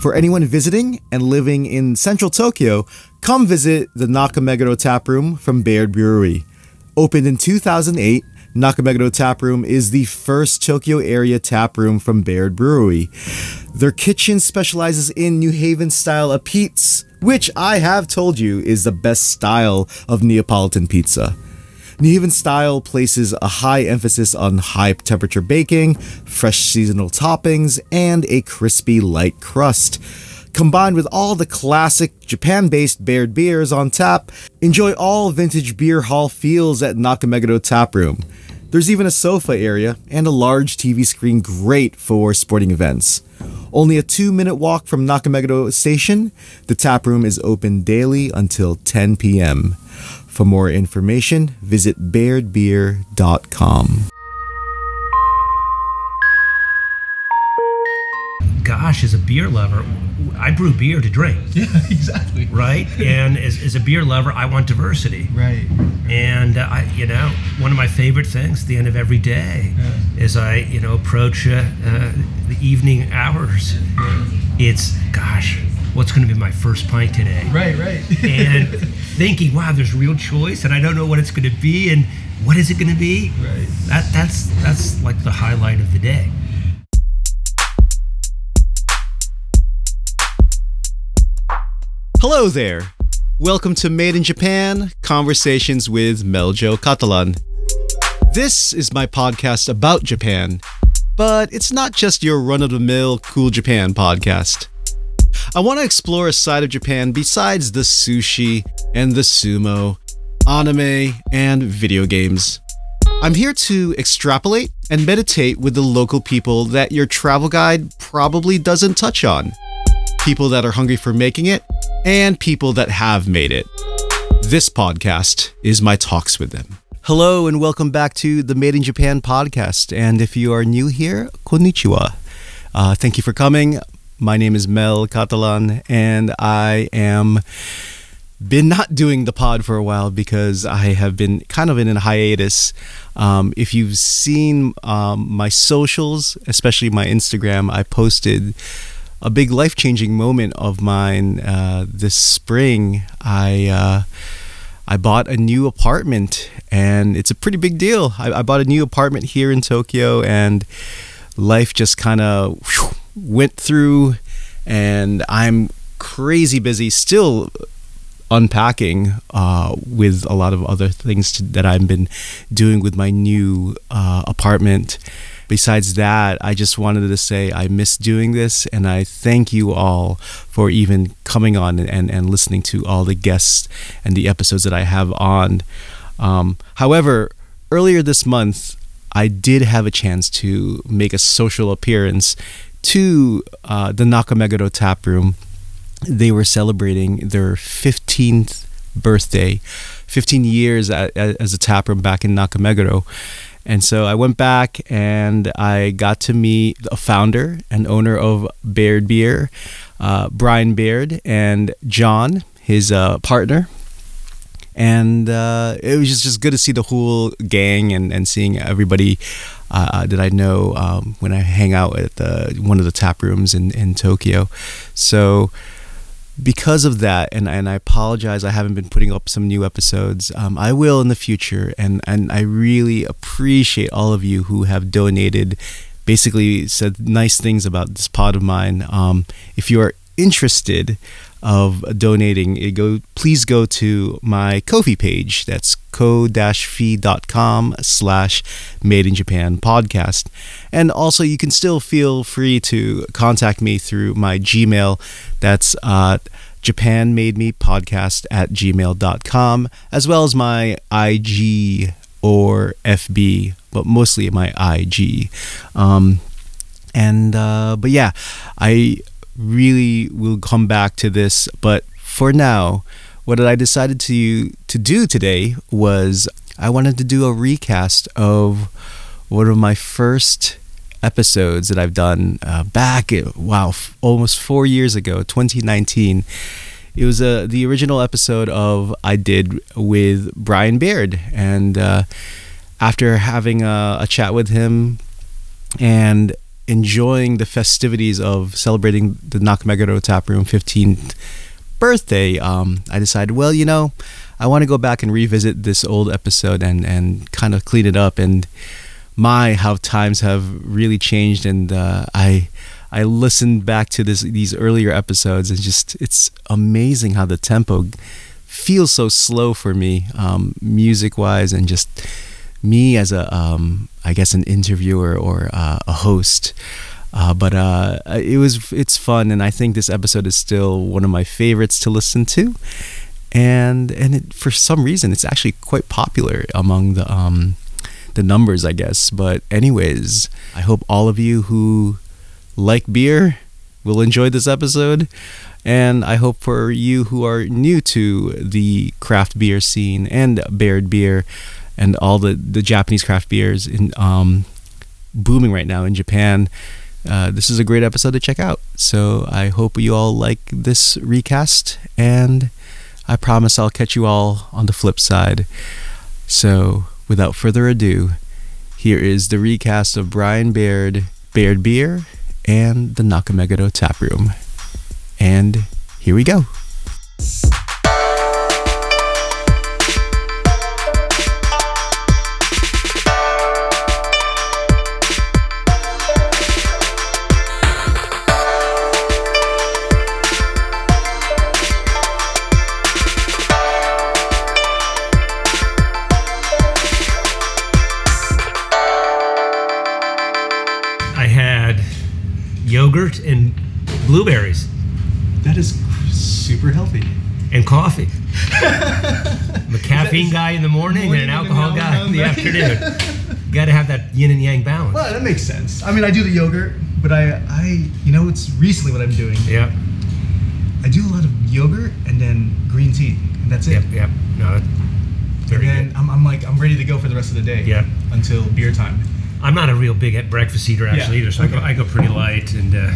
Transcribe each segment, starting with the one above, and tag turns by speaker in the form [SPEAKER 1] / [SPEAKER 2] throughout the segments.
[SPEAKER 1] For anyone visiting and living in central Tokyo, come visit the Nakameguro Tap Room from Baird Brewery. Opened in 2008, Nakameguro Tap Room is the first Tokyo area tap room from Baird Brewery. Their kitchen specializes in New Haven style apizza, which I have told you is the best style of Neapolitan pizza. New style places a high emphasis on high temperature baking, fresh seasonal toppings, and a crispy light crust. Combined with all the classic Japan based Baird beers on tap, enjoy all vintage beer hall feels at Nakameguro Tap Room. There's even a sofa area and a large TV screen great for sporting events. Only a two minute walk from Nakameguro Station, the tap room is open daily until 10 p.m. For more information, visit bairdbeer.com.
[SPEAKER 2] Gosh, as a beer lover, I brew beer to drink,
[SPEAKER 3] Yeah, exactly.
[SPEAKER 2] right? and as, as a beer lover, I want diversity.
[SPEAKER 3] Right.
[SPEAKER 2] And uh, I, you know, one of my favorite things at the end of every day
[SPEAKER 3] Yeah.
[SPEAKER 2] is I, you know, approach uh, uh, the evening hours. It's, gosh, what's going to be my first pint today?
[SPEAKER 3] Right, right.
[SPEAKER 2] And thinking, wow, there's real choice, and I don't know what it's going to be, and what is it going to be?
[SPEAKER 3] right.
[SPEAKER 2] That that's that's like the highlight of the day.
[SPEAKER 1] Hello there. Welcome to Made in Japan Conversations with Meljo Catalan. This is my podcast about Japan, but it's not just your run of the mill cool Japan podcast. I want to explore a side of Japan besides the sushi and the sumo, anime, and video games. I'm here to extrapolate and meditate with the local people that your travel guide probably doesn't touch on people that are hungry for making it, and people that have made it. This podcast is my talks with them. Hello, and welcome back to the Made in Japan podcast. And if you are new here, konnichiwa. Uh, thank you for coming. My name is Mel Catalan, and I am been not doing the pod for a while because I have been kind of in a hiatus. Um, if you've seen um, my socials, especially my Instagram, I posted a big life changing moment of mine uh, this spring. I uh, I bought a new apartment, and it's a pretty big deal. I, I bought a new apartment here in Tokyo, and life just kind of went through, and I'm crazy busy still unpacking uh, with a lot of other things that I've been doing with my new uh, apartment. Besides that, I just wanted to say I miss doing this and I thank you all for even coming on and, and listening to all the guests and the episodes that I have on. Um, however, earlier this month, I did have a chance to make a social appearance to uh, the Nakameguro Tap Room they were celebrating their 15th birthday, 15 years as a taproom back in Nakameguro. And so I went back and I got to meet a founder and owner of Baird Beer, uh, Brian Baird, and John, his uh, partner. And uh, it was just, just good to see the whole gang and, and seeing everybody uh, that I know um, when I hang out at the, one of the tap rooms in, in Tokyo. So because of that, and, and I apologize, I haven't been putting up some new episodes. Um, I will in the future, and, and I really appreciate all of you who have donated, basically said nice things about this pod of mine. Um, if you are interested of donating, go please go to my Ko-fi page. That's ko-fi.com slash made in Japan podcast. And also you can still feel free to contact me through my Gmail. That's uh, Japan Made Me Podcast at gmail.com, as well as my IG or FB, but mostly my IG. Um, and uh, but yeah, I really will come back to this. But for now, what I decided to to do today was I wanted to do a recast of one of my first episodes that I've done uh, back wow f- almost four years ago 2019 it was uh, the original episode of I did with Brian Baird and uh, after having a, a chat with him and enjoying the festivities of celebrating the Nakameguro Tap Room 15th birthday, um, I decided, well, you know, I want to go back and revisit this old episode and, and kind of clean it up. And my, how times have really changed. And uh, I I listened back to this these earlier episodes and just it's amazing how the tempo feels so slow for me, um, music wise, and just me as a um, I guess an interviewer or uh, a host. Uh, but uh, it was it's fun, and I think this episode is still one of my favorites to listen to. And and it, for some reason, it's actually quite popular among the um, the numbers, I guess. But anyways, I hope all of you who like beer will enjoy this episode. And I hope for you who are new to the craft beer scene and Baird beer and all the, the Japanese craft beers in um, booming right now in Japan, uh, this is a great episode to check out. So I hope you all like this recast, and I promise I'll catch you all on the flip side. So without further ado, here is the recast of Brian Baird, Baird Beer, and the Nakameguro Tap Room. And here we go.
[SPEAKER 2] In the alcohol,
[SPEAKER 3] right?
[SPEAKER 2] afternoon. Got to have that yin and yang balance.
[SPEAKER 3] Well, that makes sense. I mean, I do the yogurt, but I, I, you know, it's recently what I'm doing.
[SPEAKER 2] Yeah.
[SPEAKER 3] I do a lot of yogurt and then green tea, and that's it.
[SPEAKER 2] yep, yep. No, very
[SPEAKER 3] and then
[SPEAKER 2] good.
[SPEAKER 3] I'm, I'm like, I'm ready to go for the rest of the day.
[SPEAKER 2] Yeah.
[SPEAKER 3] Until beer time.
[SPEAKER 2] I'm not a real big at breakfast eater actually
[SPEAKER 3] Yeah,
[SPEAKER 2] either, so I, go. I go pretty light. And uh,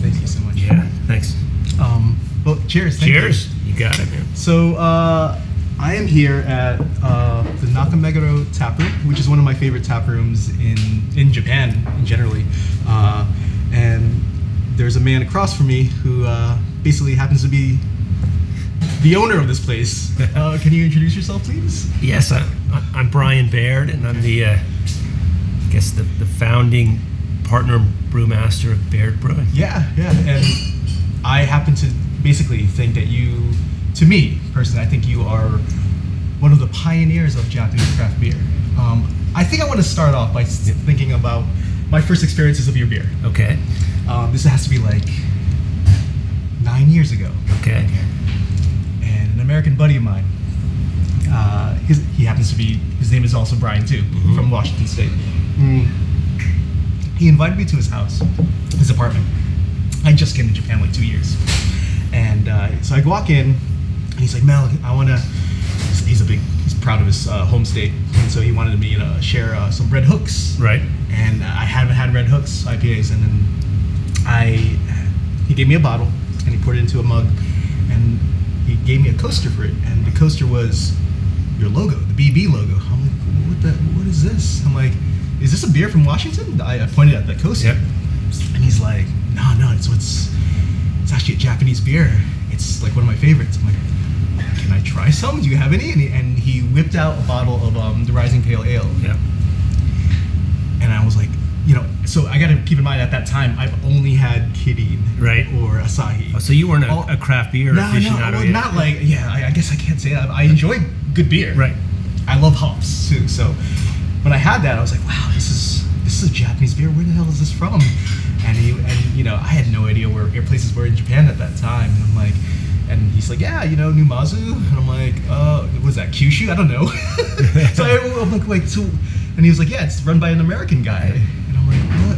[SPEAKER 3] Thank you so much.
[SPEAKER 2] yeah, thanks.
[SPEAKER 3] Um. Well, cheers. Thank.
[SPEAKER 2] Cheers. You got it, man.
[SPEAKER 3] So uh, I am here at uh, Nakameguro Tap Room, which is one of my favorite tap rooms in in Japan in generally. Uh, and there's a man across from me who uh, basically happens to be the owner of this place. Uh, can you introduce yourself, please?
[SPEAKER 2] Yes, I, I'm Brian Baird, and I'm the, uh, I guess, the, the founding partner brewmaster of Baird Brewing.
[SPEAKER 3] Yeah, yeah. And I happen to basically think that you, to me personally, I think you are one of the pioneers of Japanese craft beer. Um, I think I want to start off by thinking about my first experiences of your beer.
[SPEAKER 2] Okay.
[SPEAKER 3] Um, this has to be like nine years ago.
[SPEAKER 2] Okay.
[SPEAKER 3] And an American buddy of mine, uh, his, he happens to be, his name is also Brian too, from Washington State. Mm. He invited me to his house, his apartment. I just came to Japan like two years. And uh, so I walk in, and he's like, Mel, I want to, he's, he's a big, he's proud of his uh, home state. And so he wanted me to share uh, some Redhooks
[SPEAKER 2] Right.
[SPEAKER 3] and I haven't had Redhooks IPAs, and then I he gave me a bottle and he poured it into a mug, and he gave me a coaster for it, and the coaster was your logo, the BB logo. I'm like, what the, what is this? I'm like, is this a beer from Washington? I, I pointed at the coaster,
[SPEAKER 2] Yep.
[SPEAKER 3] and he's like, no, no, it's what's it's actually a Japanese beer. It's like one of my favorites. I'm like, can I try some? Do you have any? And he, and he whipped out a bottle of um, the Rising Pale Ale
[SPEAKER 2] Yep.
[SPEAKER 3] and I was like, you know, so I got to keep in mind at that time I've only had Kirin
[SPEAKER 2] Right.
[SPEAKER 3] or Asahi.
[SPEAKER 2] Oh, so you weren't a,
[SPEAKER 3] Oh,
[SPEAKER 2] a craft beer
[SPEAKER 3] no, no, well, not like yeah. I, I guess I can't say that. I enjoy good beer.
[SPEAKER 2] Right.
[SPEAKER 3] I love hops too. So when I had that, I was like, wow, this is this is a Japanese beer. Where the hell is this from? And he and you know, I had no idea where air places were in Japan at that time. And I'm like. And he's like, yeah, you know, Numazu. And I'm like, uh, was that Kyushu? I don't know. so I, I'm like, wait, so, and he was like, yeah, it's run by an American guy. And I'm like, what?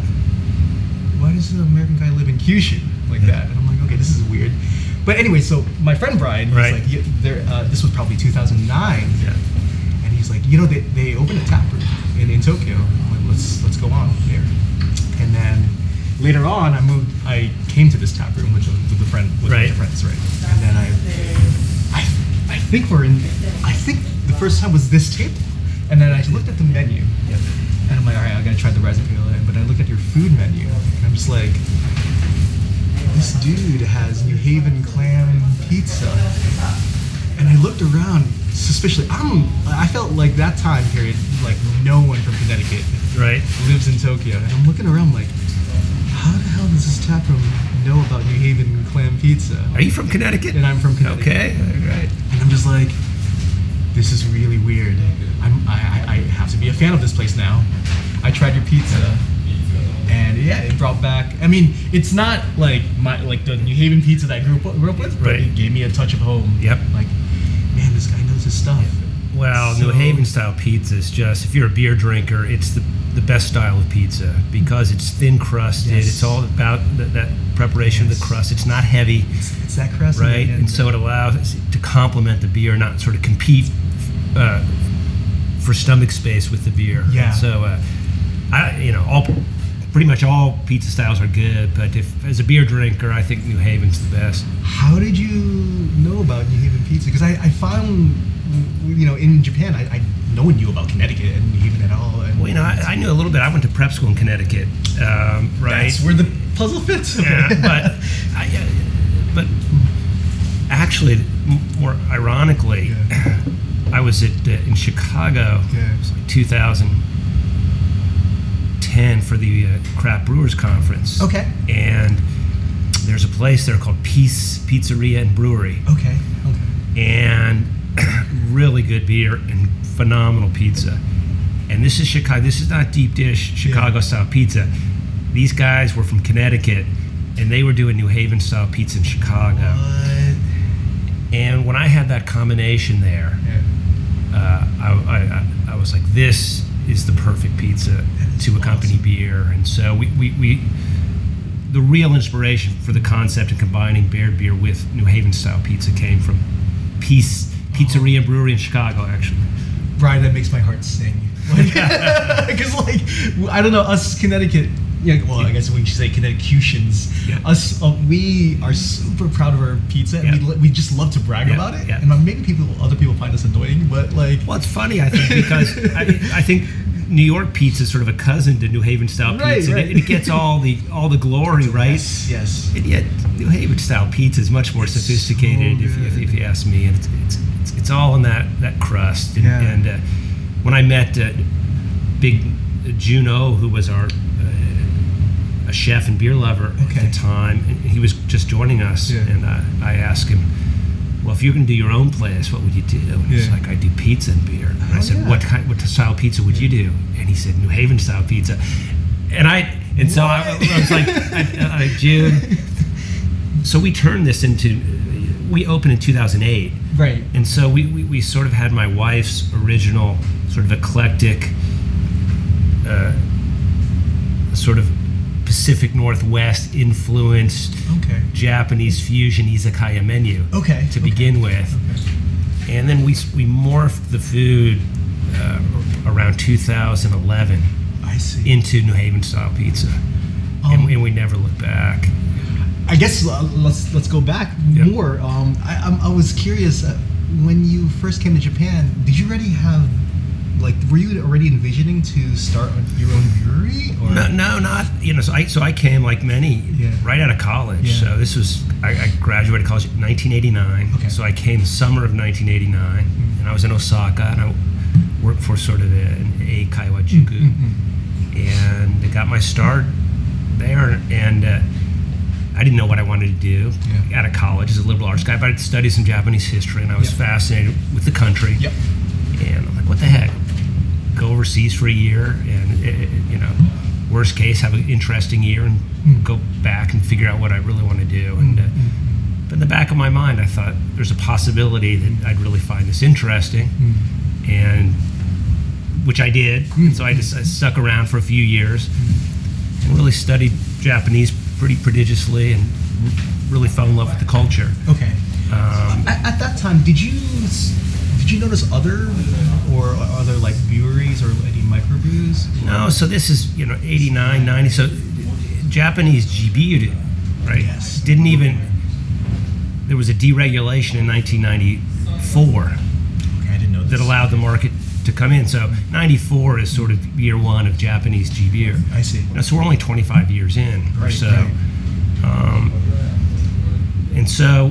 [SPEAKER 3] Why does an American guy live in Kyushu like that? And I'm like, okay, this is weird. But anyway, so my friend Brian, he's
[SPEAKER 2] Right.
[SPEAKER 3] like, "You- there, uh, this was probably 2009.
[SPEAKER 2] Yeah.
[SPEAKER 3] And he's like, you know, they, they opened a tap room in, in Tokyo. I'm like, let's let's go on there. And then later on, I moved. I came to this tap room with a, with a friend, with
[SPEAKER 2] Right.
[SPEAKER 3] friends, right? And then I, I, I think we're in. I think the first time was this table. And then I looked at the menu,
[SPEAKER 2] Yep.
[SPEAKER 3] and I'm like, all right, I gotta try the rising ale. but I look at your food menu, and I'm just like, this dude has New Haven clam pizza. And I looked around suspiciously. I'm, I felt like that time period, like no one from Connecticut
[SPEAKER 2] Right.
[SPEAKER 3] lives in Tokyo. And I'm looking around like, how the hell does this tap room know about New Haven clam pizza?
[SPEAKER 2] Are you from Connecticut?
[SPEAKER 3] And I'm from Connecticut.
[SPEAKER 2] Okay. All right.
[SPEAKER 3] And I'm just like, this is really weird. I'm, I, I, I have to be a fan of this place now. I tried your pizza, and yeah, it brought back. I mean, it's not like my like the New Haven pizza that I grew up, grew up with, but
[SPEAKER 2] Right.
[SPEAKER 3] it gave me a touch of home.
[SPEAKER 2] Yep.
[SPEAKER 3] Like, man, this guy knows his stuff.
[SPEAKER 2] Well,
[SPEAKER 3] So-
[SPEAKER 2] New Haven style pizza is just if you're a beer drinker, it's the the best style of pizza because it's thin crusted.
[SPEAKER 3] Yes.
[SPEAKER 2] It's all about that, that preparation of the crust. It's not heavy,
[SPEAKER 3] It's, it's that crust,
[SPEAKER 2] right? And so it allows to complement the beer, not sort of compete uh, for stomach space with the beer.
[SPEAKER 3] Yeah.
[SPEAKER 2] And so, uh, I you know all pretty much all pizza styles are good, but if as a beer drinker, I think New Haven's the best.
[SPEAKER 3] How did you know about New Haven pizza? Because I, I found, you know, in Japan, I, I no one knew about Connecticut and New Haven at all. And
[SPEAKER 2] Well, you know, I, I knew a little bit. I went to prep school in Connecticut, um, right?
[SPEAKER 3] that's where the puzzle fits.
[SPEAKER 2] yeah, but I, but actually, more ironically,
[SPEAKER 3] Yeah.
[SPEAKER 2] I was at uh, in Chicago.
[SPEAKER 3] Yeah.
[SPEAKER 2] Like 2010 for the uh, Craft Brewers Conference.
[SPEAKER 3] Okay.
[SPEAKER 2] And there's a place there called Piece Pizzeria and Brewery,
[SPEAKER 3] Okay. Okay.
[SPEAKER 2] and really good beer and phenomenal pizza. And this is Chicago. This is not deep dish Chicago style pizza. These guys were from Connecticut, and they were doing New Haven style pizza in Chicago.
[SPEAKER 3] What?
[SPEAKER 2] And when I had that combination there,
[SPEAKER 3] Yeah.
[SPEAKER 2] uh, I, I, I was like, this is the perfect pizza to accompany
[SPEAKER 3] awesome.
[SPEAKER 2] beer. And so we, we, we, the real inspiration for the concept of combining Baird beer with New Haven style pizza came from Piece Pizzeria and Brewery in Chicago, actually.
[SPEAKER 3] Brian, that makes my heart sing. Because, like, I don't know, us Connecticut, yeah, well, I guess we should say Connecticutians,
[SPEAKER 2] Yeah.
[SPEAKER 3] us, uh, we are super proud of our pizza, and we,
[SPEAKER 2] Yeah.
[SPEAKER 3] li- we just love to brag
[SPEAKER 2] Yeah,
[SPEAKER 3] about it.
[SPEAKER 2] yeah.
[SPEAKER 3] And maybe people, other people find us annoying, but like,
[SPEAKER 2] Well, it's funny, I think, because I, I think New York pizza is sort of a cousin to New Haven style
[SPEAKER 3] Right,
[SPEAKER 2] pizza.
[SPEAKER 3] right.
[SPEAKER 2] It, it gets all the all the glory, right?
[SPEAKER 3] yes, yes.
[SPEAKER 2] And yet, New Haven style pizza is much more
[SPEAKER 3] It's so
[SPEAKER 2] sophisticated, if, if, if you ask me. And it's, it's, it's, it's all in that, that crust. And,
[SPEAKER 3] Yeah.
[SPEAKER 2] and uh, when I met uh, Big Juno, who was our uh, a chef and beer lover
[SPEAKER 3] Okay.
[SPEAKER 2] at the time, and he was just joining us,
[SPEAKER 3] Yeah.
[SPEAKER 2] and uh, I asked him, "Well, if you're going to do your own place, what would you do?" And he's
[SPEAKER 3] Yeah.
[SPEAKER 2] like, "I do pizza and beer." And I
[SPEAKER 3] Oh,
[SPEAKER 2] said,
[SPEAKER 3] yeah.
[SPEAKER 2] "What kind? What style pizza would you do?" And he said, "New Haven style pizza." And I and so I, I was like, I, I, June. So we turned this into. We opened in 2008,
[SPEAKER 3] Right.
[SPEAKER 2] and so we, we, we sort of had my wife's original sort of eclectic, uh, sort of Pacific Northwest influenced
[SPEAKER 3] Okay.
[SPEAKER 2] Japanese fusion izakaya menu
[SPEAKER 3] Okay.
[SPEAKER 2] to
[SPEAKER 3] okay.
[SPEAKER 2] begin with,
[SPEAKER 3] Okay.
[SPEAKER 2] and then we we morphed the food uh, around 2011
[SPEAKER 3] I see.
[SPEAKER 2] into New Haven style pizza,
[SPEAKER 3] Um,
[SPEAKER 2] and, and we never looked back.
[SPEAKER 3] I guess uh, let's let's go back
[SPEAKER 2] Yeah.
[SPEAKER 3] more. Um, I, I'm- I was curious uh, when you first came to Japan. Did you already have like were you already envisioning to start your own brewery? Or
[SPEAKER 2] No, no, not you know. So I so I came like many
[SPEAKER 3] Yeah.
[SPEAKER 2] right out of college.
[SPEAKER 3] Yeah.
[SPEAKER 2] So this was I, I graduated college in 1989.
[SPEAKER 3] Okay.
[SPEAKER 2] So I came summer of 1989, and I was in Osaka, and I worked for sort of a, an eikaiwa juku,
[SPEAKER 3] Mhm.
[SPEAKER 2] and I got my start there, and. Uh, I didn't know what I wanted to do
[SPEAKER 3] Yeah.
[SPEAKER 2] out of college as a liberal arts guy, but I'd studied some Japanese history and I was
[SPEAKER 3] Yeah.
[SPEAKER 2] fascinated with the country.
[SPEAKER 3] Yep.
[SPEAKER 2] And I'm like, what the heck? Go overseas for a year, and eh, eh, you know, worst case, have an interesting year, and
[SPEAKER 3] Mm.
[SPEAKER 2] go back and figure out what I really want to do. And uh, but in the back of my mind, I thought there's a possibility that I'd really find this interesting,
[SPEAKER 3] Mm.
[SPEAKER 2] and which I did. And so I just I stuck around for a few years and really studied Japanese pretty prodigiously, and really fell in love with the culture.
[SPEAKER 3] Okay.
[SPEAKER 2] Um,
[SPEAKER 3] At, at that time, did you did you notice other or other like breweries or any microbrews?
[SPEAKER 2] No, so this is, you know, 89, 90. So Japanese jibiru, right?
[SPEAKER 3] Yes.
[SPEAKER 2] Didn't even, there was a deregulation in 1994
[SPEAKER 3] Okay, I didn't know this.
[SPEAKER 2] that allowed the market to come in. So '94 is sort of year one of Japanese G beer.
[SPEAKER 3] I see.
[SPEAKER 2] Know, so we're only 25 years in or
[SPEAKER 3] Right,
[SPEAKER 2] so.
[SPEAKER 3] right.
[SPEAKER 2] Um, and so,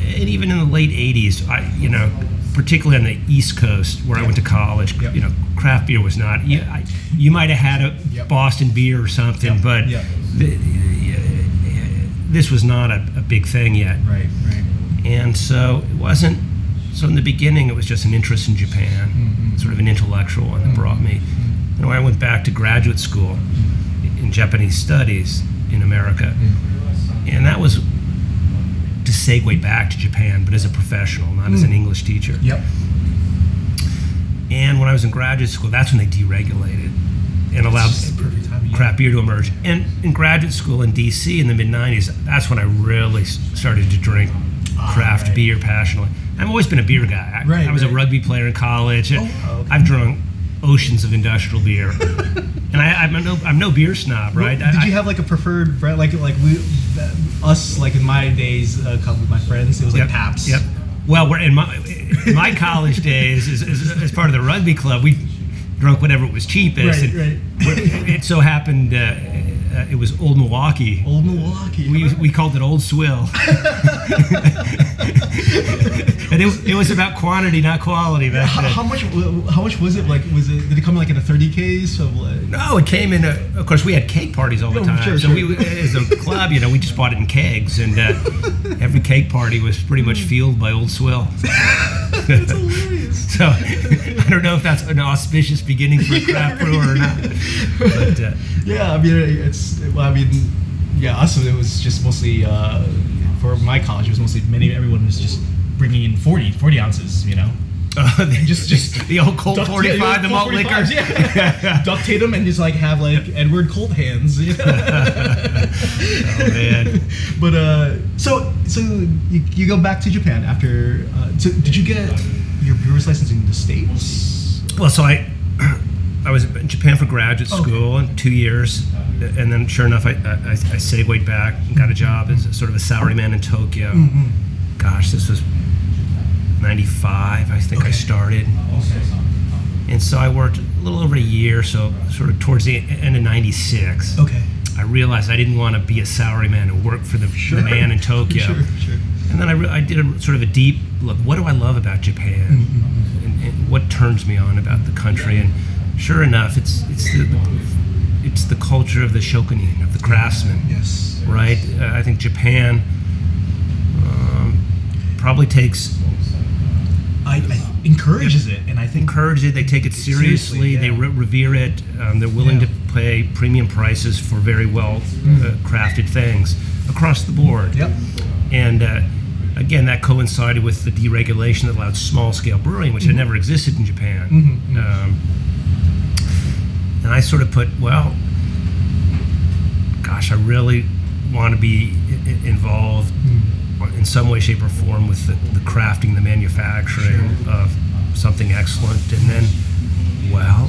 [SPEAKER 2] and even in the late 80s, I, you know, particularly on the East Coast where I went to college,
[SPEAKER 3] Yep.
[SPEAKER 2] you know, craft beer was not, you, I, you might have had a
[SPEAKER 3] Yep.
[SPEAKER 2] Boston beer or something, but
[SPEAKER 3] yep.
[SPEAKER 2] this was not a, a big thing yet.
[SPEAKER 3] Right, right.
[SPEAKER 2] And so it wasn't, so in the beginning, it was just an interest in Japan,
[SPEAKER 3] Mm-hmm.
[SPEAKER 2] sort of an intellectual one that mm-hmm. brought me. You know, I went back to graduate school mm-hmm. in Japanese studies in America. Mm-hmm. And that was to segue back to Japan, but as a professional, not as an English teacher.
[SPEAKER 3] Yep.
[SPEAKER 2] And when I was in graduate school, that's when they deregulated and allowed
[SPEAKER 3] It's just the perfect time of year.
[SPEAKER 2] beer to emerge. And in graduate school in DC in the mid 90s, that's when I really started to drink craft
[SPEAKER 3] Ah, right.
[SPEAKER 2] beer passionately. I've always been a beer guy. I,
[SPEAKER 3] Right,
[SPEAKER 2] I was a rugby player in college.
[SPEAKER 3] Oh, okay.
[SPEAKER 2] I've drunk oceans of industrial beer. and I, I'm, no, I'm no beer snob, right?
[SPEAKER 3] Well, did
[SPEAKER 2] I-
[SPEAKER 3] you have like a preferred brand? Like like we, us like in my days, a couple of my friends, it was like
[SPEAKER 2] Yep.
[SPEAKER 3] Paps.
[SPEAKER 2] Yep. Well, we're in my in my college days, as, as, as part of the rugby club, we drunk whatever was cheapest.
[SPEAKER 3] Right,
[SPEAKER 2] and
[SPEAKER 3] right.
[SPEAKER 2] It so happened uh, uh, it was Old Milwaukee.
[SPEAKER 3] Old Milwaukee.
[SPEAKER 2] We, we called it Old Swill. and it, it was about quantity, not quality back
[SPEAKER 3] how,
[SPEAKER 2] then.
[SPEAKER 3] how much? How much was it? Like, was it? Did it come like in a thirty case of like?
[SPEAKER 2] No, it came in. A, of course, we had cake parties all the
[SPEAKER 3] Oh,
[SPEAKER 2] time.
[SPEAKER 3] sure,
[SPEAKER 2] so
[SPEAKER 3] sure.
[SPEAKER 2] we, as a club, you know, we just bought it in kegs, and uh, every cake party was pretty much fueled by Old Swill.
[SPEAKER 3] It's hilarious.
[SPEAKER 2] So I don't know if that's an auspicious beginning for a craft brewer or not. But uh,
[SPEAKER 3] Yeah, I mean, it's. Well, I mean, yeah, us. It was just mostly uh, for my college. It was mostly many. Everyone was just bringing in 40, 40 ounces. You know.
[SPEAKER 2] uh,
[SPEAKER 3] Just- just
[SPEAKER 2] the old Colt
[SPEAKER 3] Duct-
[SPEAKER 2] 45,
[SPEAKER 3] yeah,
[SPEAKER 2] the malt liquor.
[SPEAKER 3] 45s, Yeah. Ductate them and just like have like Edward Colt hands.
[SPEAKER 2] Oh man.
[SPEAKER 3] but uh, so so you, you go back to Japan after. Uh, so did you get your brewer's license in the states?
[SPEAKER 2] Well, so I I was in Japan for graduate
[SPEAKER 3] Okay.
[SPEAKER 2] school in two years, and then sure enough, I, I, I segued back and got a job as a, sort of a salaryman in Tokyo.
[SPEAKER 3] Mm-hmm.
[SPEAKER 2] Gosh, this was '95, I think I
[SPEAKER 3] Okay.
[SPEAKER 2] started, and so I worked a little over a year. So sort of towards the end of '96,
[SPEAKER 3] Okay.
[SPEAKER 2] I realized I didn't want to be a salaryman and work for the,
[SPEAKER 3] Sure.
[SPEAKER 2] the man in Tokyo.
[SPEAKER 3] Sure, sure.
[SPEAKER 2] And then I, re- I did a sort of a deep look. What do I love about Japan?
[SPEAKER 3] Mm-hmm.
[SPEAKER 2] And, and what turns me on about the country? And sure enough, it's it's the it's the culture of the shokunin, of the craftsman,
[SPEAKER 3] Yes.
[SPEAKER 2] right? Uh, I think Japan um, probably takes
[SPEAKER 3] I, I encourages it, and I think
[SPEAKER 2] encourage it. They take it seriously.
[SPEAKER 3] Seriously,
[SPEAKER 2] They re- revere it. Um, they're willing
[SPEAKER 3] Yeah.
[SPEAKER 2] to pay premium prices for very well uh, crafted things across the board.
[SPEAKER 3] Yep.
[SPEAKER 2] And uh, again, that coincided with the deregulation that allowed small scale brewing, which had never existed in Japan.
[SPEAKER 3] Mhm,
[SPEAKER 2] Um, and I sort of put, well, gosh, I really want to be involved hmm. in some way, shape, or form with the, the crafting, the manufacturing of something excellent. And then, well,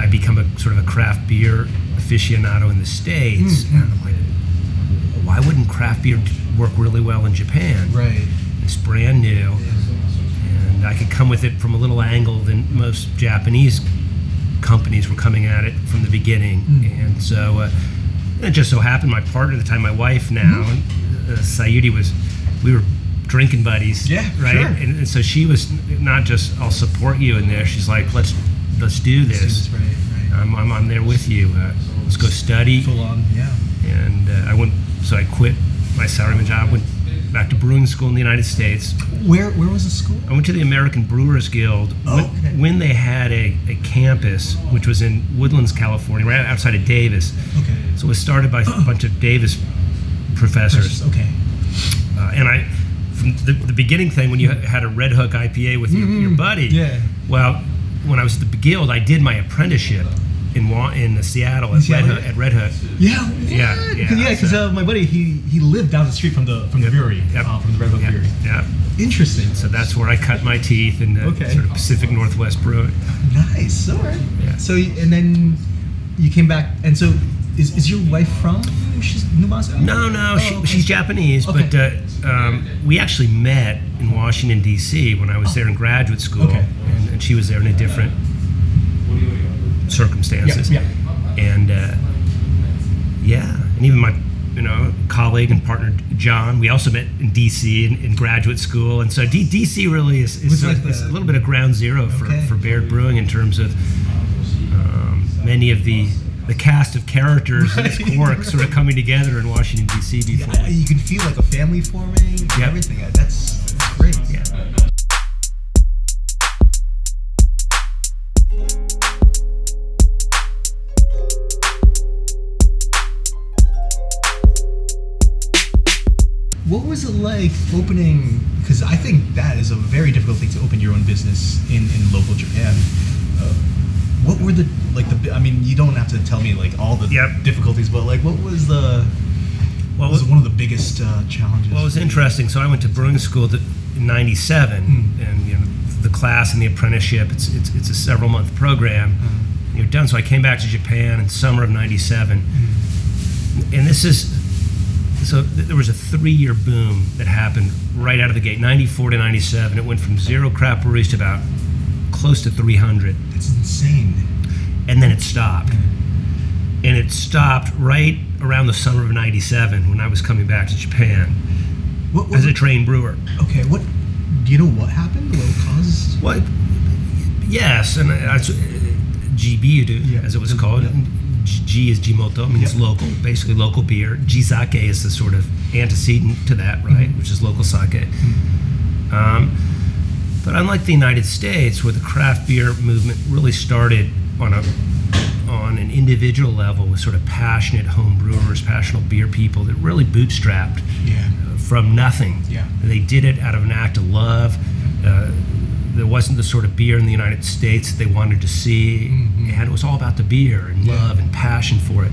[SPEAKER 2] I become a sort of a craft beer aficionado in the States. Hmm, and I'm like, why wouldn't craft beer work really well in Japan?
[SPEAKER 3] Right.
[SPEAKER 2] It's brand new, and I could come with it from a little angle than most Japanese companies were coming at it from the beginning.
[SPEAKER 3] Hmm.
[SPEAKER 2] And so uh, it just so happened my partner at the time, my wife now,
[SPEAKER 3] Mm-hmm.
[SPEAKER 2] uh, was, we were drinking buddies.
[SPEAKER 3] Yeah,
[SPEAKER 2] right.
[SPEAKER 3] sure.
[SPEAKER 2] And, and so she was not just I'll support you in there. She's like, let's let's do this.
[SPEAKER 3] Right. Right.
[SPEAKER 2] I'm, I'm, I'm there with you. Uh, let's go study
[SPEAKER 3] Full on. Yeah.
[SPEAKER 2] and uh, I went. So I quit my salaryman job, went back to brewing school in the United States.
[SPEAKER 3] Where Where was the school?
[SPEAKER 2] I went to the American Brewers Guild
[SPEAKER 3] Oh,
[SPEAKER 2] when,
[SPEAKER 3] okay.
[SPEAKER 2] when they had a, a campus, which was in Woodlands, California, right outside of Davis.
[SPEAKER 3] Okay.
[SPEAKER 2] So it was started by a bunch of Davis professors.
[SPEAKER 3] Okay.
[SPEAKER 2] Uh, and I, from the, the beginning thing, when you had a Redhook IPA with your, your buddy,
[SPEAKER 3] Mm-hmm. Yeah.
[SPEAKER 2] well, when I was at the Guild, I did my apprenticeship in Wa- in Seattle at
[SPEAKER 3] Seattle,
[SPEAKER 2] Redhook.
[SPEAKER 3] yeah.
[SPEAKER 2] At Redhook.
[SPEAKER 3] Yeah. what?
[SPEAKER 2] Yeah, yeah,
[SPEAKER 3] Yeah. Because
[SPEAKER 2] so-
[SPEAKER 3] uh, my buddy he he lived down the street from the from the brewery
[SPEAKER 2] Yep.
[SPEAKER 3] uh, from the Redhook
[SPEAKER 2] Yeah,
[SPEAKER 3] Brewery.
[SPEAKER 2] yeah.
[SPEAKER 3] Interesting.
[SPEAKER 2] So that's where I cut my teeth in the
[SPEAKER 3] Okay.
[SPEAKER 2] sort of Pacific Northwest Brewing.
[SPEAKER 3] Nice. All right.
[SPEAKER 2] Yeah.
[SPEAKER 3] So and then you came back, and so is, is your wife from she's Numazu?
[SPEAKER 2] No, no,
[SPEAKER 3] Oh,
[SPEAKER 2] she,
[SPEAKER 3] okay.
[SPEAKER 2] she's Japanese, but uh, um, we actually met in Washington D.C. when I was there in graduate school,
[SPEAKER 3] Okay.
[SPEAKER 2] and, and she was there in a different circumstances.
[SPEAKER 3] Yeah,
[SPEAKER 2] And uh, yeah, and even my you know colleague and partner John, we also met in DC in, in graduate school, and so D- DC really is, is,
[SPEAKER 3] like
[SPEAKER 2] is
[SPEAKER 3] the-
[SPEAKER 2] a little bit of ground zero for,
[SPEAKER 3] Okay.
[SPEAKER 2] for Baird Brewing in terms of um, many of the the cast of characters in this
[SPEAKER 3] Right.
[SPEAKER 2] cork sort of coming together in Washington D.C. before.
[SPEAKER 3] Yeah, you can feel like a family forming. and
[SPEAKER 2] Yep.
[SPEAKER 3] Everything. That's, What was it like opening? Because I think that is a very difficult thing to open your own business in, in local Japan. Uh, what were the like the? I mean, you don't have to tell me like all the
[SPEAKER 2] Yep.
[SPEAKER 3] difficulties, but like, what was the? What was one of the biggest uh, challenges?
[SPEAKER 2] Well, it was interesting. So I went to brewing school in '97,
[SPEAKER 3] Mm.
[SPEAKER 2] and you know, the class and the apprenticeship. It's it's, it's a several month program.
[SPEAKER 3] Mm.
[SPEAKER 2] You're done. So I came back to Japan in summer of '97, and this is so th- there was a three year boom that happened right out of the gate, '94 to '97. It went from zero crap breweries to about close to 300,
[SPEAKER 3] That's insane.
[SPEAKER 2] and then it stopped. And it stopped right around the summer of '97 when I was coming back to Japan
[SPEAKER 3] What, what
[SPEAKER 2] as a trained brewer.
[SPEAKER 3] okay? What do you know? What happened? What caused?
[SPEAKER 2] Well, yes, and I, I,
[SPEAKER 3] Yeah.
[SPEAKER 2] as it was called.
[SPEAKER 3] Yeah.
[SPEAKER 2] G is Jimoto, means
[SPEAKER 3] Yeah.
[SPEAKER 2] local, basically local beer. Jizake is the sort of antecedent to that, right,
[SPEAKER 3] Mm-hmm.
[SPEAKER 2] which is local sake. Um, but unlike the United States, where the craft beer movement really started on a on an individual level with sort of passionate home brewers, passionate beer people that really bootstrapped
[SPEAKER 3] Yeah.
[SPEAKER 2] from nothing.
[SPEAKER 3] Yeah.
[SPEAKER 2] They did it out of an act of love. Uh, there wasn't the sort of beer in the United States that they wanted to see,
[SPEAKER 3] Mhm.
[SPEAKER 2] and it was all about the beer and
[SPEAKER 3] Yeah.
[SPEAKER 2] love and passion for it.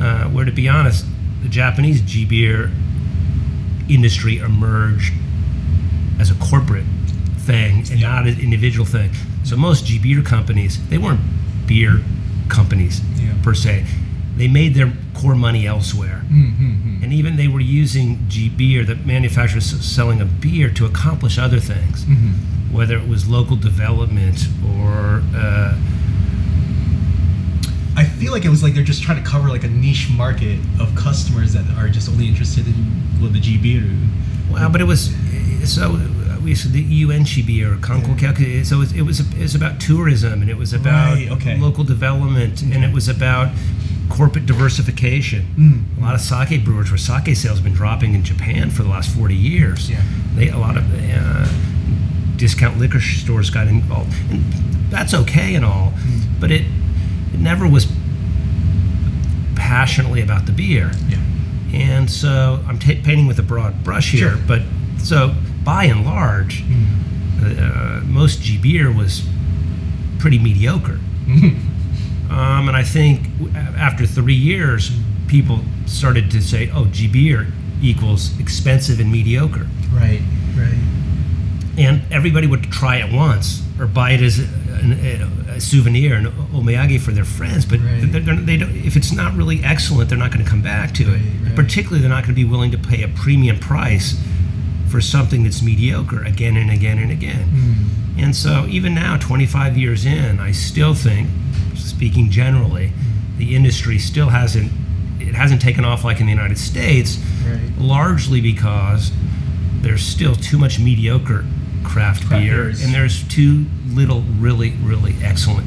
[SPEAKER 2] Uh, where, to be honest, the Japanese G beer industry emerged as a corporate thing and
[SPEAKER 3] Yeah.
[SPEAKER 2] not an individual thing. So most G beer companies, they weren't beer companies
[SPEAKER 3] Yeah.
[SPEAKER 2] per se. They made their core money elsewhere
[SPEAKER 3] Mm-hmm.
[SPEAKER 2] and even they were using G beer, the manufacturers selling a beer, to accomplish other things,
[SPEAKER 3] Mm-hmm.
[SPEAKER 2] Whether it was local development or uh,
[SPEAKER 3] I feel like it was like they're just trying to cover like a niche market of customers that are just only interested in well, the Jibiru.
[SPEAKER 2] well, but it was so we said the UN beer or Kanko So it, it was it was about tourism and it was about
[SPEAKER 3] Right, okay.
[SPEAKER 2] local development and it was about corporate diversification.
[SPEAKER 3] Mm.
[SPEAKER 2] A lot of sake brewers where sake sales have been dropping in Japan for the last 40 years.
[SPEAKER 3] Yeah.
[SPEAKER 2] They a lot of uh, discount liquor stores got involved, and that's okay and all,
[SPEAKER 3] Mm.
[SPEAKER 2] but it it never was passionately about the beer.
[SPEAKER 3] Yeah.
[SPEAKER 2] And so I'm ta painting with a broad brush here,
[SPEAKER 3] Sure.
[SPEAKER 2] but so by and large, uh, most G beer was pretty mediocre. Um, and I think after three years, people started to say, "Oh, G beer equals expensive and mediocre,"
[SPEAKER 3] Right. Right.
[SPEAKER 2] And everybody would try it once or buy it as a, an- a souvenir, an omiyage for their friends. But
[SPEAKER 3] Right.
[SPEAKER 2] they're, gonna- they don't, if it's not really excellent, they're not going to come back to
[SPEAKER 3] Right,
[SPEAKER 2] it.
[SPEAKER 3] right.
[SPEAKER 2] Particularly, they're not going to be willing to pay a premium price for something that's mediocre again and again and again.
[SPEAKER 3] Mm.
[SPEAKER 2] And so, even now, 25 years in, I still think, speaking generally, the industry still hasn't it hasn't taken off like in the United States,
[SPEAKER 3] Right.
[SPEAKER 2] largely because there's still too much mediocre craft,
[SPEAKER 3] Craft
[SPEAKER 2] beer,
[SPEAKER 3] beers.
[SPEAKER 2] and there's too little really really excellent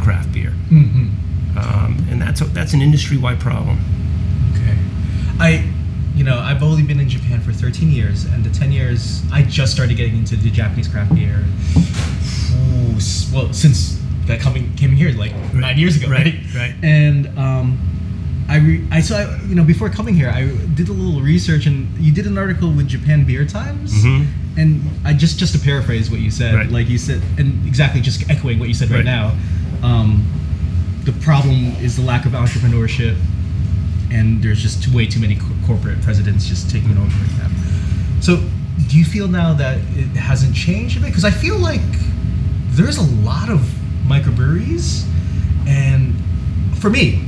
[SPEAKER 2] craft beer,
[SPEAKER 3] Mm-hmm.
[SPEAKER 2] um, and that's a, that's an industry wide problem.
[SPEAKER 3] Okay. I, you know, I've only been in Japan for 13 years, and the 10 years I just started getting into the Japanese craft beer. Ooh, well, since that coming came here like nine years ago, right?
[SPEAKER 2] Right, right.
[SPEAKER 3] And um, I, re- I saw, you know, before coming here, I did a little research, and you did an article with Japan Beer Times.
[SPEAKER 2] Mhm.
[SPEAKER 3] And I just just to paraphrase what you said,
[SPEAKER 2] Right.
[SPEAKER 3] like you said, and exactly just echoing what you said right,
[SPEAKER 2] Right.
[SPEAKER 3] now. Um, the problem is the lack of entrepreneurship and there's just way too many co- corporate presidents just taking it over right now. So, do you feel now that it hasn't changed a bit? Because I feel like there's a lot of microbreweries, and for me,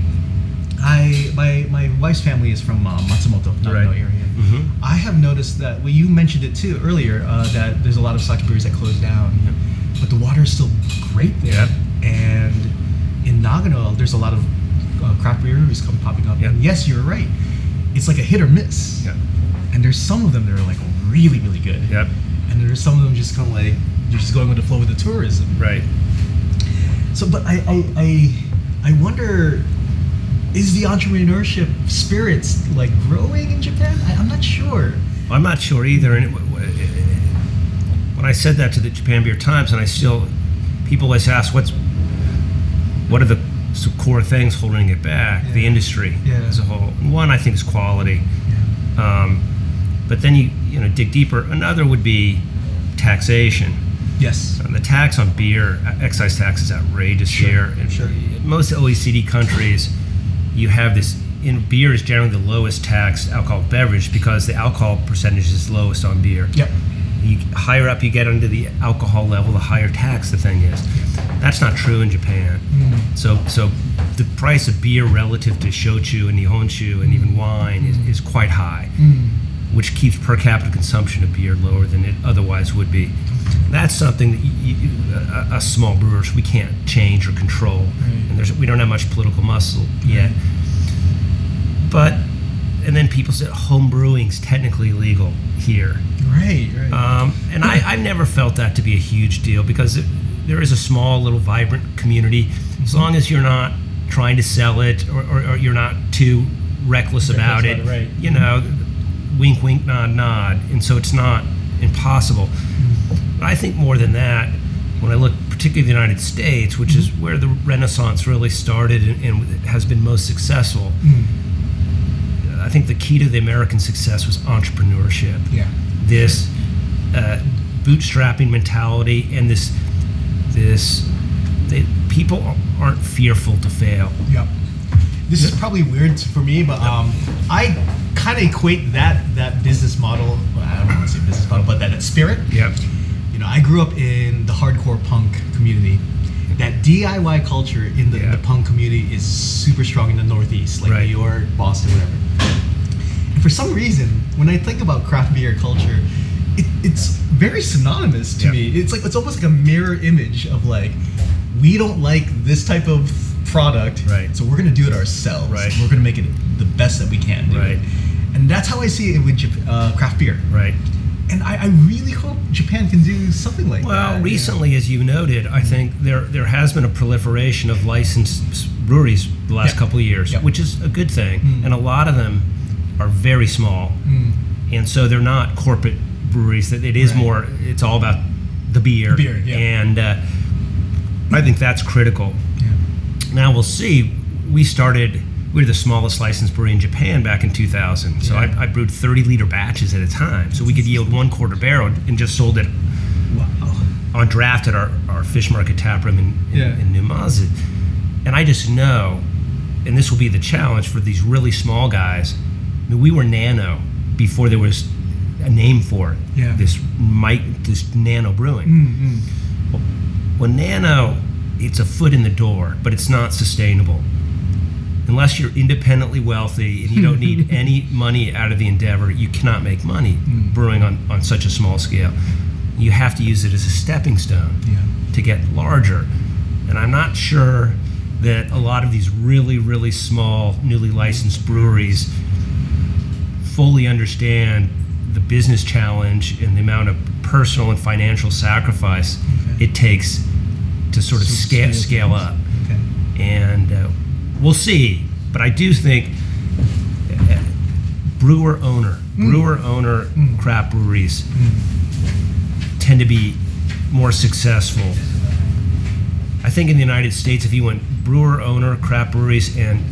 [SPEAKER 3] I my my wife's family is from uh, Matsumoto, Nagano
[SPEAKER 2] Right.
[SPEAKER 3] area.
[SPEAKER 2] Mhm.
[SPEAKER 3] I have noticed that. Well, you mentioned it too earlier. Uh, that there's a lot of sake breweries that close down. but the water is still great there.
[SPEAKER 2] Yep.
[SPEAKER 3] And in Nagano, there's a lot of uh, craft breweries come popping up.
[SPEAKER 2] Yep.
[SPEAKER 3] And yes, you're right. It's like a hit or miss.
[SPEAKER 2] Yeah.
[SPEAKER 3] And there's some of them that are like really, really good.
[SPEAKER 2] Yep.
[SPEAKER 3] And there's some of them just kind of like you're just going with the flow with the tourism.
[SPEAKER 2] Right.
[SPEAKER 3] So, but I, I, I, I wonder, is the entrepreneurship spirits like growing in Japan? I, I'm not sure.
[SPEAKER 2] I'm not sure either. And it, when I said that to the Japan Beer Times, and I still, people always ask, what's, what are the core things holding it back? The industry
[SPEAKER 3] Yeah.
[SPEAKER 2] as a whole. And One, I think, is quality. Um, but then you, you know, dig deeper. Another would be taxation.
[SPEAKER 3] Yes.
[SPEAKER 2] And the tax on beer, uh, excise tax is outrageous
[SPEAKER 3] Sure,
[SPEAKER 2] here. In
[SPEAKER 3] sure.
[SPEAKER 2] most OECD countries, you have this. In beer is generally the lowest taxed alcoholic beverage because the alcohol percentage is lowest on beer.
[SPEAKER 3] Yep.
[SPEAKER 2] You higher up you get under the alcohol level, the higher tax the thing is. That's not true in Japan.
[SPEAKER 3] Mm.
[SPEAKER 2] So, so the price of beer relative to shochu and nihonshu and even wine is, is quite high
[SPEAKER 3] Mm.
[SPEAKER 2] which keeps per capita consumption of beer lower than it otherwise would be. That's something that you, you, a, a small brewers we can't change or control,
[SPEAKER 3] Right.
[SPEAKER 2] and there's we don't have much political muscle yet. But and then people say home brewing's technically legal here,
[SPEAKER 3] Right. Right.
[SPEAKER 2] um, and I, I've never felt that to be a huge deal because it, there is a small little vibrant community. As long as you're not trying to sell it or, or, or you're not too reckless about it,
[SPEAKER 3] about it, right.
[SPEAKER 2] you know, wink, wink, nod, nod, and so it's not impossible. But I think more than that, when I look particularly at the United States, which is where the Renaissance really started and, and has been most successful,
[SPEAKER 3] Mm.
[SPEAKER 2] I think the key to the American success was entrepreneurship
[SPEAKER 3] Yeah.
[SPEAKER 2] this uh, bootstrapping mentality and this this they, people aren't fearful to fail.
[SPEAKER 3] Yep. This is probably weird for me, but um, I kind of equate that that business model. Well, I don't want to say business model, but that, that spirit.
[SPEAKER 2] Yep.
[SPEAKER 3] You know, I grew up in the hardcore punk community. That DIY culture in the,
[SPEAKER 2] Yeah.
[SPEAKER 3] the punk community is super strong in the Northeast, like
[SPEAKER 2] Right.
[SPEAKER 3] New York, Boston, whatever. And for some reason, when I think about craft beer culture, it, it's very synonymous to me. It's like it's almost like a mirror image of like, we don't like this type of product,
[SPEAKER 2] Right.
[SPEAKER 3] So we're gonna do it ourselves.
[SPEAKER 2] Right.
[SPEAKER 3] We're gonna make it the best that we can. Do
[SPEAKER 2] Right.
[SPEAKER 3] And that's how I see it with uh, craft beer.
[SPEAKER 2] Right.
[SPEAKER 3] And I, I really hope Japan can do something like that.
[SPEAKER 2] Well,
[SPEAKER 3] you know?
[SPEAKER 2] recently, as you noted, I think there there has been a proliferation of licensed breweries the last
[SPEAKER 3] Yeah.
[SPEAKER 2] couple of years,
[SPEAKER 3] Yep.
[SPEAKER 2] which is a good thing,
[SPEAKER 3] Mm.
[SPEAKER 2] and a lot of them are very small,
[SPEAKER 3] Mm.
[SPEAKER 2] and so they're not corporate breweries. That it is
[SPEAKER 3] Right.
[SPEAKER 2] more. It's all about the beer.
[SPEAKER 3] Beer, yeah.
[SPEAKER 2] And uh, I think that's critical.
[SPEAKER 3] Yeah.
[SPEAKER 2] Now we'll see. We started. We were the smallest licensed brewery in Japan back in 2000. So
[SPEAKER 3] Yeah.
[SPEAKER 2] I, I brewed 30 liter batches at a time. So we could yield one quarter barrel and just sold it
[SPEAKER 3] Wow.
[SPEAKER 2] on draft at our, our fish market tap room in, in,
[SPEAKER 3] Yeah.
[SPEAKER 2] in Numazu. And I just know, and this will be the challenge for these really small guys. I mean, we were nano before there was a name for it.
[SPEAKER 3] Yeah.
[SPEAKER 2] This mic, this nano brewing.
[SPEAKER 3] Mm, mm.
[SPEAKER 2] Well, nano, it's a foot in the door, but it's not sustainable. Unless you're independently wealthy and you don't need any money out of the endeavor, you cannot make money
[SPEAKER 3] Mm.
[SPEAKER 2] brewing on, on such a small scale. You have to use it as a stepping stone
[SPEAKER 3] Yeah.
[SPEAKER 2] to get larger. And I'm not sure that a lot of these really, really small, newly licensed breweries fully understand the business challenge and the amount of personal and financial sacrifice
[SPEAKER 3] Okay.
[SPEAKER 2] it takes to sort of
[SPEAKER 3] So
[SPEAKER 2] scale,
[SPEAKER 3] scale
[SPEAKER 2] up.
[SPEAKER 3] Okay.
[SPEAKER 2] And uh, we'll see. But I do think uh, brewer owner, brewer owner
[SPEAKER 3] Mm.
[SPEAKER 2] craft breweries
[SPEAKER 3] Mm.
[SPEAKER 2] tend to be more successful. I think in the United States, if you went brewer owner, craft breweries, and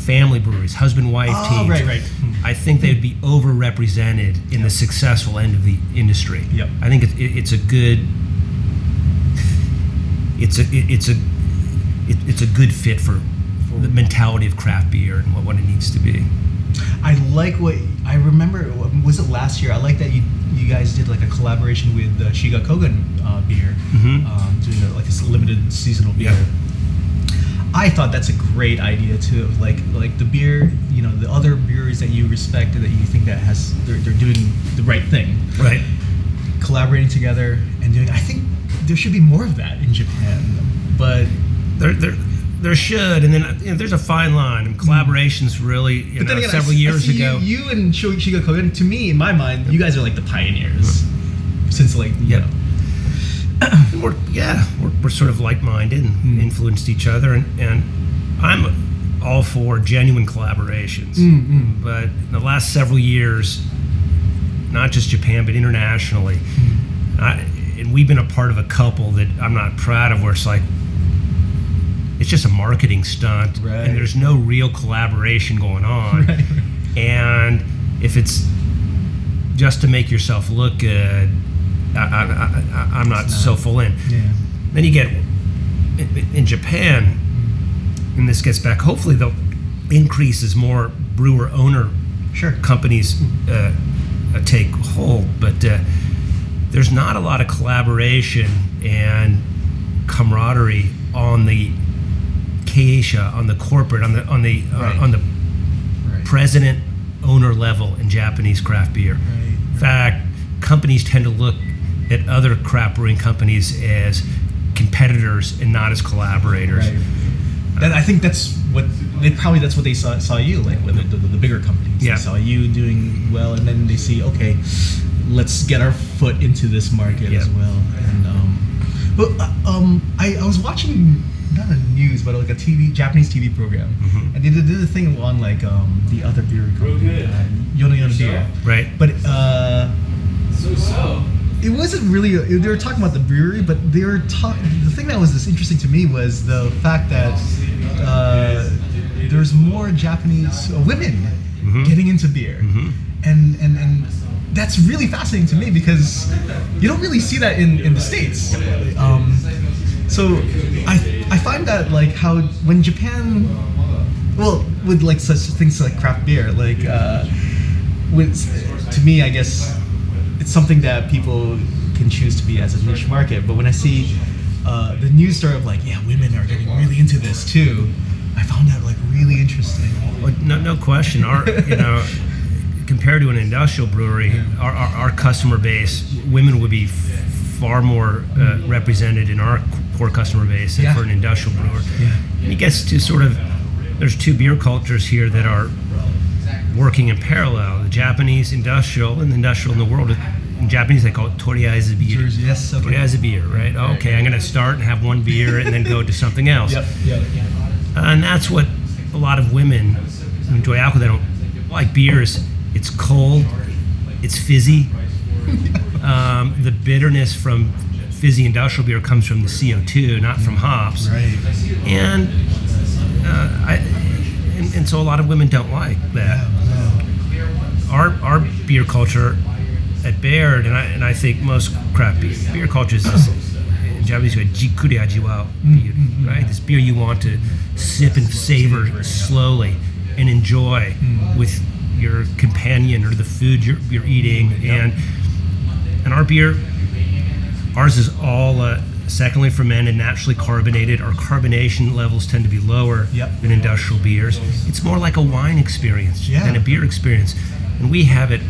[SPEAKER 2] family breweries, husband wife
[SPEAKER 3] Oh,
[SPEAKER 2] teams,
[SPEAKER 3] right, right. Hmm.
[SPEAKER 2] I think they'd be overrepresented in the successful end of the industry.
[SPEAKER 3] Yep.
[SPEAKER 2] I think it, it, it's a good. It's a it, it's a it, it's a good fit for the mentality of craft beer and what, what it needs to be.
[SPEAKER 3] I like what I remember. Was it last year? I like that you you guys did like a collaboration with uh, Shiga Kogen uh, beer,
[SPEAKER 2] Mhm.
[SPEAKER 3] um, doing a, like this limited seasonal beer.
[SPEAKER 2] Yeah.
[SPEAKER 3] I thought that's a great idea too. Like like the beer, you know, the other breweries that you respect that you think that has they're, they're doing the right thing.
[SPEAKER 2] Right.
[SPEAKER 3] collaborating together and doing. I think there should be more of that in Japan, but
[SPEAKER 2] there, there, there should, and then you know, there's a fine line. And collaborations really, you
[SPEAKER 3] but
[SPEAKER 2] know,
[SPEAKER 3] then again,
[SPEAKER 2] several
[SPEAKER 3] I, I
[SPEAKER 2] years
[SPEAKER 3] see
[SPEAKER 2] ago.
[SPEAKER 3] you, you and Shiga Kogen, to me, in my mind, you guys are like the pioneers. Since like you
[SPEAKER 2] Yep.
[SPEAKER 3] know,
[SPEAKER 2] we're, yeah, we're, we're sort of like-minded and
[SPEAKER 3] Hmm.
[SPEAKER 2] influenced each other, and, and I'm all for genuine collaborations.
[SPEAKER 3] Hmm,
[SPEAKER 2] But in the last several years, not just Japan but internationally,
[SPEAKER 3] Hmm.
[SPEAKER 2] I, and we've been a part of a couple that I'm not proud of, where it's like it's just a marketing stunt,
[SPEAKER 3] Right.
[SPEAKER 2] and there's no real collaboration going on.
[SPEAKER 3] Right.
[SPEAKER 2] And if it's just to make yourself look good, I, I, I, I'm not, so full in.
[SPEAKER 3] yeah,
[SPEAKER 2] Then you get in, in Japan, and this gets back. Hopefully, they'll increase as more brewer owner
[SPEAKER 3] sure.
[SPEAKER 2] companies uh, uh, take hold. But uh, there's not a lot of collaboration and camaraderie on the Keisha, on the corporate, on the on the uh,
[SPEAKER 3] Right.
[SPEAKER 2] on the
[SPEAKER 3] Right.
[SPEAKER 2] president owner level in Japanese craft beer.
[SPEAKER 3] Right.
[SPEAKER 2] In fact, companies tend to look at other craft brewing companies as competitors and not as collaborators.
[SPEAKER 3] Right. That, I think that's what they probably that's what they saw, saw you like with the, the, the bigger companies.
[SPEAKER 2] Yeah.
[SPEAKER 3] They saw you doing well, and then they see okay, let's get our foot into this market as well. And um, but uh, um, I, I was watching not a news but like a TV Japanese TV program,
[SPEAKER 2] Mhm.
[SPEAKER 3] and they did, did a thing on like um, the other beer company, uh, Yona Yona Beer.
[SPEAKER 2] Right.
[SPEAKER 3] But uh,
[SPEAKER 4] So so.
[SPEAKER 3] it wasn't really they were talking about the brewery but they were talking the thing that was this interesting to me was the fact that uh, there's more japanese uh, women
[SPEAKER 2] Mhm.
[SPEAKER 3] getting into beer
[SPEAKER 2] Mhm.
[SPEAKER 3] and, and and that's really fascinating to me because you don't really see that in, in the states um, so I, I find that like how when japan well with like such things like craft beer like uh, with, to me i guess it's something that people can choose to be as a niche market. But when I see uh, the news story of like, yeah, women are getting really into this too, I found that like really interesting.
[SPEAKER 2] Well, no, no question. Our, you know, compared to an industrial brewery, our, our, our customer base, women would be f- far more uh, represented in our core customer base than
[SPEAKER 3] Yeah.
[SPEAKER 2] for an industrial brewer.
[SPEAKER 3] Yeah.
[SPEAKER 2] And it gets to sort of, there's two beer cultures here that are working in parallel: the Japanese industrial and the industrial in the world. In Japanese, they call it toriaezu beer.
[SPEAKER 3] Yes, okay.
[SPEAKER 2] Beer, right? Okay, I'm going to start and have one beer and then go to something else.
[SPEAKER 3] Yep, yep.
[SPEAKER 2] And that's what a lot of women enjoy alcohol. They don't like beers. It's cold. It's fizzy. Um, the bitterness from fizzy industrial beer comes from the CO2, not from mm. hops.
[SPEAKER 3] Right.
[SPEAKER 2] And uh, I, and, and so a lot of women don't like that. Our our beer culture at Baird, and I and I think most craft beer, beer cultures is in Japanese have jikuri ajiwao mm, beer, mm, right? This beer you want to sip and savor slowly and enjoy with your companion or the food you're, you're eating, and and our beer, ours is all uh, secondly fermented, naturally carbonated. Our carbonation levels tend to be lower
[SPEAKER 3] Yep.
[SPEAKER 2] than industrial beers. It's more like a wine experience
[SPEAKER 3] Yeah.
[SPEAKER 2] than a beer experience, and we have it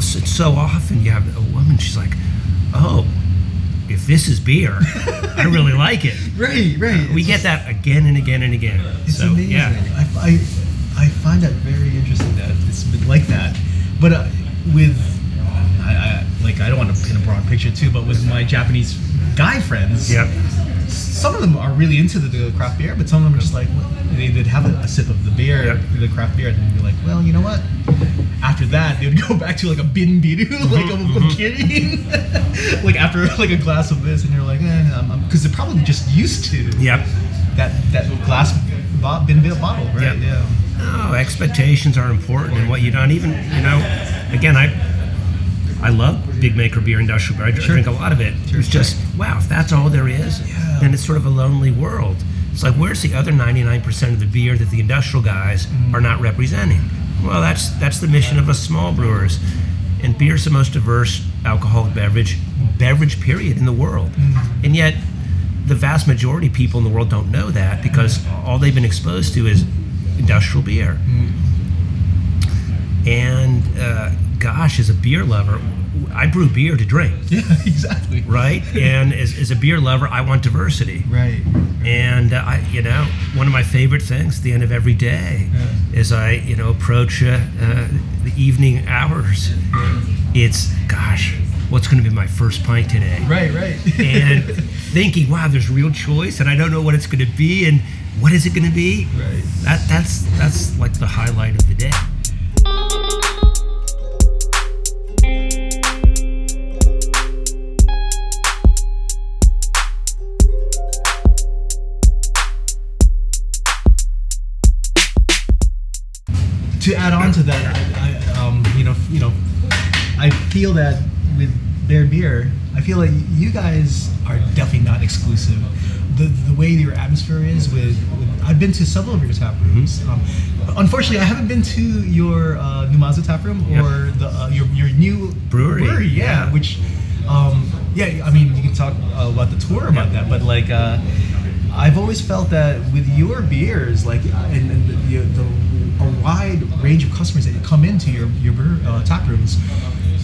[SPEAKER 2] so often. You have a woman, she's like, "Oh, if this is beer, I really like it."
[SPEAKER 3] Right, right.
[SPEAKER 2] We
[SPEAKER 3] It's
[SPEAKER 2] get that again and again and again.
[SPEAKER 3] It's
[SPEAKER 2] so
[SPEAKER 3] amazing.
[SPEAKER 2] yeah,
[SPEAKER 3] I, I, I find that very interesting that it's been like that. But uh, with, I, I, like, I don't want to paint a broad picture too, but with my Japanese guy friends,
[SPEAKER 2] yep,
[SPEAKER 3] some of them are really into the, the craft beer, but some of them are just like, they, they'd have a, a sip of the beer,
[SPEAKER 2] Yep.
[SPEAKER 3] the craft beer, and then be like, well, you know what? After that, they would go back to like a bin biru, like a,
[SPEAKER 2] Mm-hmm,
[SPEAKER 3] a kidding, like after like a glass of this, and you're like, eh, because they're probably just used to
[SPEAKER 2] yep.
[SPEAKER 3] that that glass bo- bin bill bottle, right?
[SPEAKER 2] Yep.
[SPEAKER 3] Yeah.
[SPEAKER 2] No, expectations are important, and what you don't even, you know, again, I, I love big maker beer, industrial beer. I
[SPEAKER 3] Sure.
[SPEAKER 2] drink a lot of it. It's just wow, if that's all there is,
[SPEAKER 3] Yeah.
[SPEAKER 2] then it's sort of a lonely world. It's like where's the other 99% of the beer that the industrial guys
[SPEAKER 3] Mm.
[SPEAKER 2] are not representing? Well, that's that's the mission of us small brewers. And beer is the most diverse alcoholic beverage, beverage period in the world.
[SPEAKER 3] Mm.
[SPEAKER 2] And yet, the vast majority of people in the world don't know that because all they've been exposed to is industrial beer. And uh, gosh, as a beer lover, I brew beer to drink,
[SPEAKER 3] Yeah, exactly.
[SPEAKER 2] right? and as, as a beer lover, I want diversity.
[SPEAKER 3] Right.
[SPEAKER 2] And uh, I, you know, one of my favorite things at the end of every day is I, you know, approach uh, uh, the evening hours. It's, gosh, what's going to be my first pint today?
[SPEAKER 3] Right, right.
[SPEAKER 2] And thinking, wow, there's real choice, and I don't know what it's going to be, and what is it going to be?
[SPEAKER 3] Right.
[SPEAKER 2] That that's that's like the highlight of the day.
[SPEAKER 3] To add on to that, I, I, um, you know, you know, I feel that with their beer, I feel like you guys are definitely not exclusive. The, the way your atmosphere is with, with I've been to several of your tap rooms. Um, unfortunately, I haven't been to your uh, Numazu tap room
[SPEAKER 2] Yep.
[SPEAKER 3] or the uh, your, your new
[SPEAKER 2] Brewery,
[SPEAKER 3] yeah,
[SPEAKER 2] yeah.
[SPEAKER 3] which um, yeah, I mean, you can talk uh, about the tour about that, but like, uh, I've always felt that with your beers, like, and, and the, the a wide range of customers that come into your your uh, tap rooms,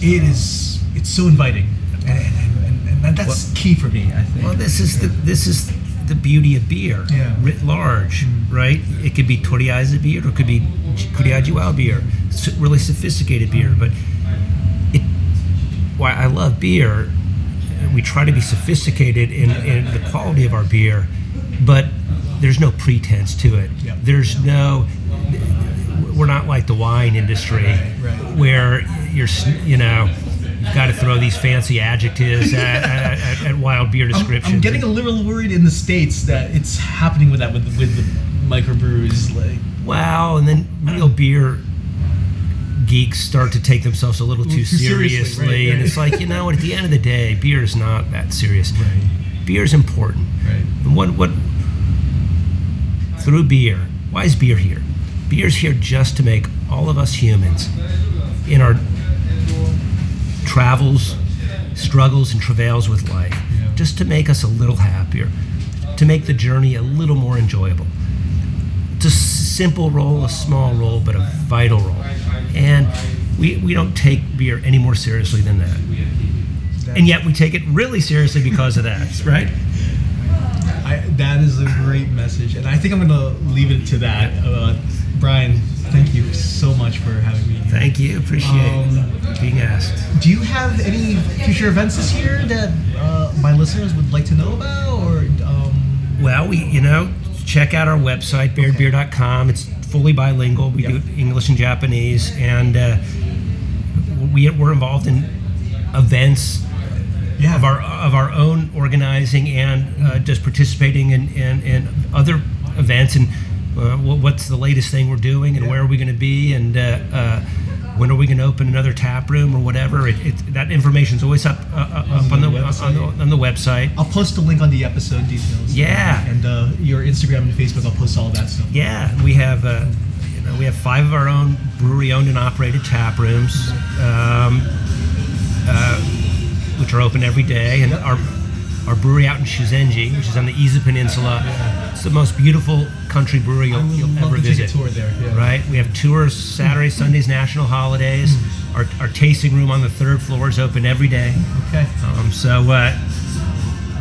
[SPEAKER 3] it is it's so inviting, and, and, and, and that's
[SPEAKER 2] Well-
[SPEAKER 3] key for me. I think.
[SPEAKER 2] Well, this is the this is the beauty of beer,
[SPEAKER 3] Yeah.
[SPEAKER 2] writ large, right? It could be Toriaezu beer, or it could be Kuriajiwao beer, really sophisticated beer. But it, why I love beer, we try to be sophisticated in, in the quality of our beer, but there's no pretense to it. There's no, we're not like the wine industry
[SPEAKER 3] right.
[SPEAKER 2] where you're you know you've got to throw these fancy adjectives at, at, at, at wild beer
[SPEAKER 3] I'm,
[SPEAKER 2] descriptions.
[SPEAKER 3] I'm getting a little worried in the states that it's happening with that with with the microbrews. Like,
[SPEAKER 2] wow, and then real beer geeks start to take themselves a little too mm,
[SPEAKER 3] Too seriously,
[SPEAKER 2] seriously,
[SPEAKER 3] right,
[SPEAKER 2] and
[SPEAKER 3] right.
[SPEAKER 2] it's like you know what? At the end of the day, beer is not that serious.
[SPEAKER 3] Right.
[SPEAKER 2] Beer is important.
[SPEAKER 3] Right.
[SPEAKER 2] And what what through beer? Why is beer here? Beer's here just to make all of us humans in our travels, struggles, and travails with life, just to make us a little happier, to make the journey a little more enjoyable. It's a simple role, a small role, but a vital role. And we, we don't take beer any more seriously than that. And yet we take it really seriously because of that, right?
[SPEAKER 3] I, that is a great message, and I think I'm gonna leave it to that. Uh, Bryan, thank you so much for having me. here.
[SPEAKER 2] Thank you. Appreciate
[SPEAKER 3] Um,
[SPEAKER 2] being asked.
[SPEAKER 3] Do you have any future events this year that uh, my listeners would like to know about, or um,
[SPEAKER 2] Well, we, you know, check out our website, bairdbeer.com. It's fully bilingual. We do English and Japanese, and uh, we, we're involved in events
[SPEAKER 3] yeah,
[SPEAKER 2] of our of our own organizing and uh, just participating in, in, in other events and uh, what's the latest thing we're doing and where are we going to be and uh, uh, when are we going to open another tap room or whatever. It, it, that information's always up uh, uh, up on the, on the on the website.
[SPEAKER 3] I'll post a link on the episode details.
[SPEAKER 2] Yeah.
[SPEAKER 3] and uh, your Instagram and Facebook. I'll post all that stuff.
[SPEAKER 2] Yeah, we have uh, you know we have five of our own brewery owned and operated tap rooms, um, uh, which are open every day, and our our brewery out in Shuzenji, which is on the Izu Peninsula. It's the most beautiful country brewery you'll, you'll ever visit.
[SPEAKER 3] a tour there. Yeah.
[SPEAKER 2] Right? We have tours Saturdays, Sundays, national holidays. Our, our tasting room on the third floor is open every day.
[SPEAKER 3] Okay.
[SPEAKER 2] Um, so uh,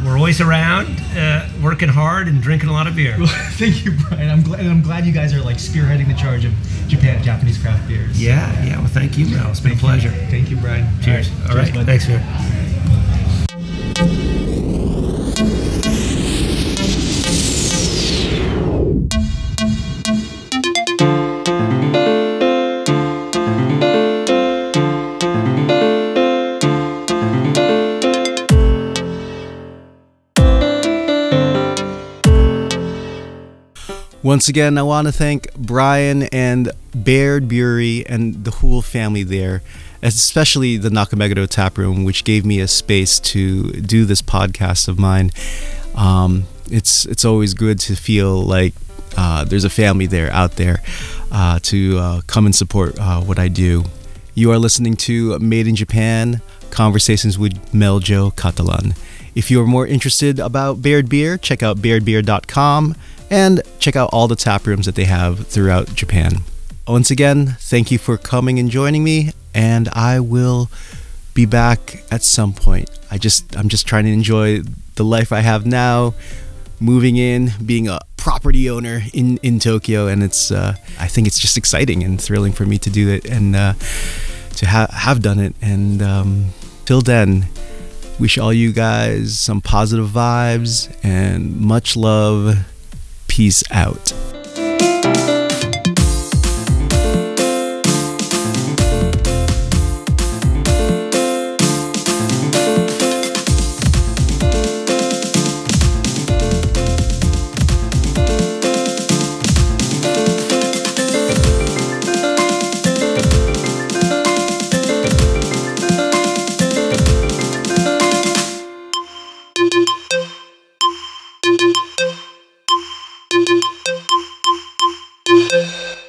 [SPEAKER 2] we're always around, uh, working hard and drinking a lot of beer.
[SPEAKER 3] Well, thank you, Bryan. I'm glad. I'm glad you guys are like spearheading the charge of Japan Japanese craft beers.
[SPEAKER 2] Yeah, yeah. Well, thank you, Mel. It's been a
[SPEAKER 3] Thank you.
[SPEAKER 2] pleasure.
[SPEAKER 3] Thank you, Bryan.
[SPEAKER 2] Cheers. All right.
[SPEAKER 3] bud.
[SPEAKER 2] Thanks, man.
[SPEAKER 1] Once again, I want to thank Bryan and Baird Beer and the whole family there, especially the Nakameguro Tap Room, which gave me a space to do this podcast of mine. Um, it's it's always good to feel like uh, there's a family there out there uh, to uh, come and support uh, what I do. You are listening to Made in Japan Conversations with Meljo Catalan. If you are more interested about Baird Beer, check out bairdbeer.com and check out all the tap rooms that they have throughout Japan. Once again, thank you for coming and joining me, and I will be back at some point. I just I'm just trying to enjoy the life I have now, moving in, being a property owner in in Tokyo, and it's uh, I think it's just exciting and thrilling for me to do it and uh, to ha- have done it. And um, till then, wish all you guys some positive vibes and much love. Peace out.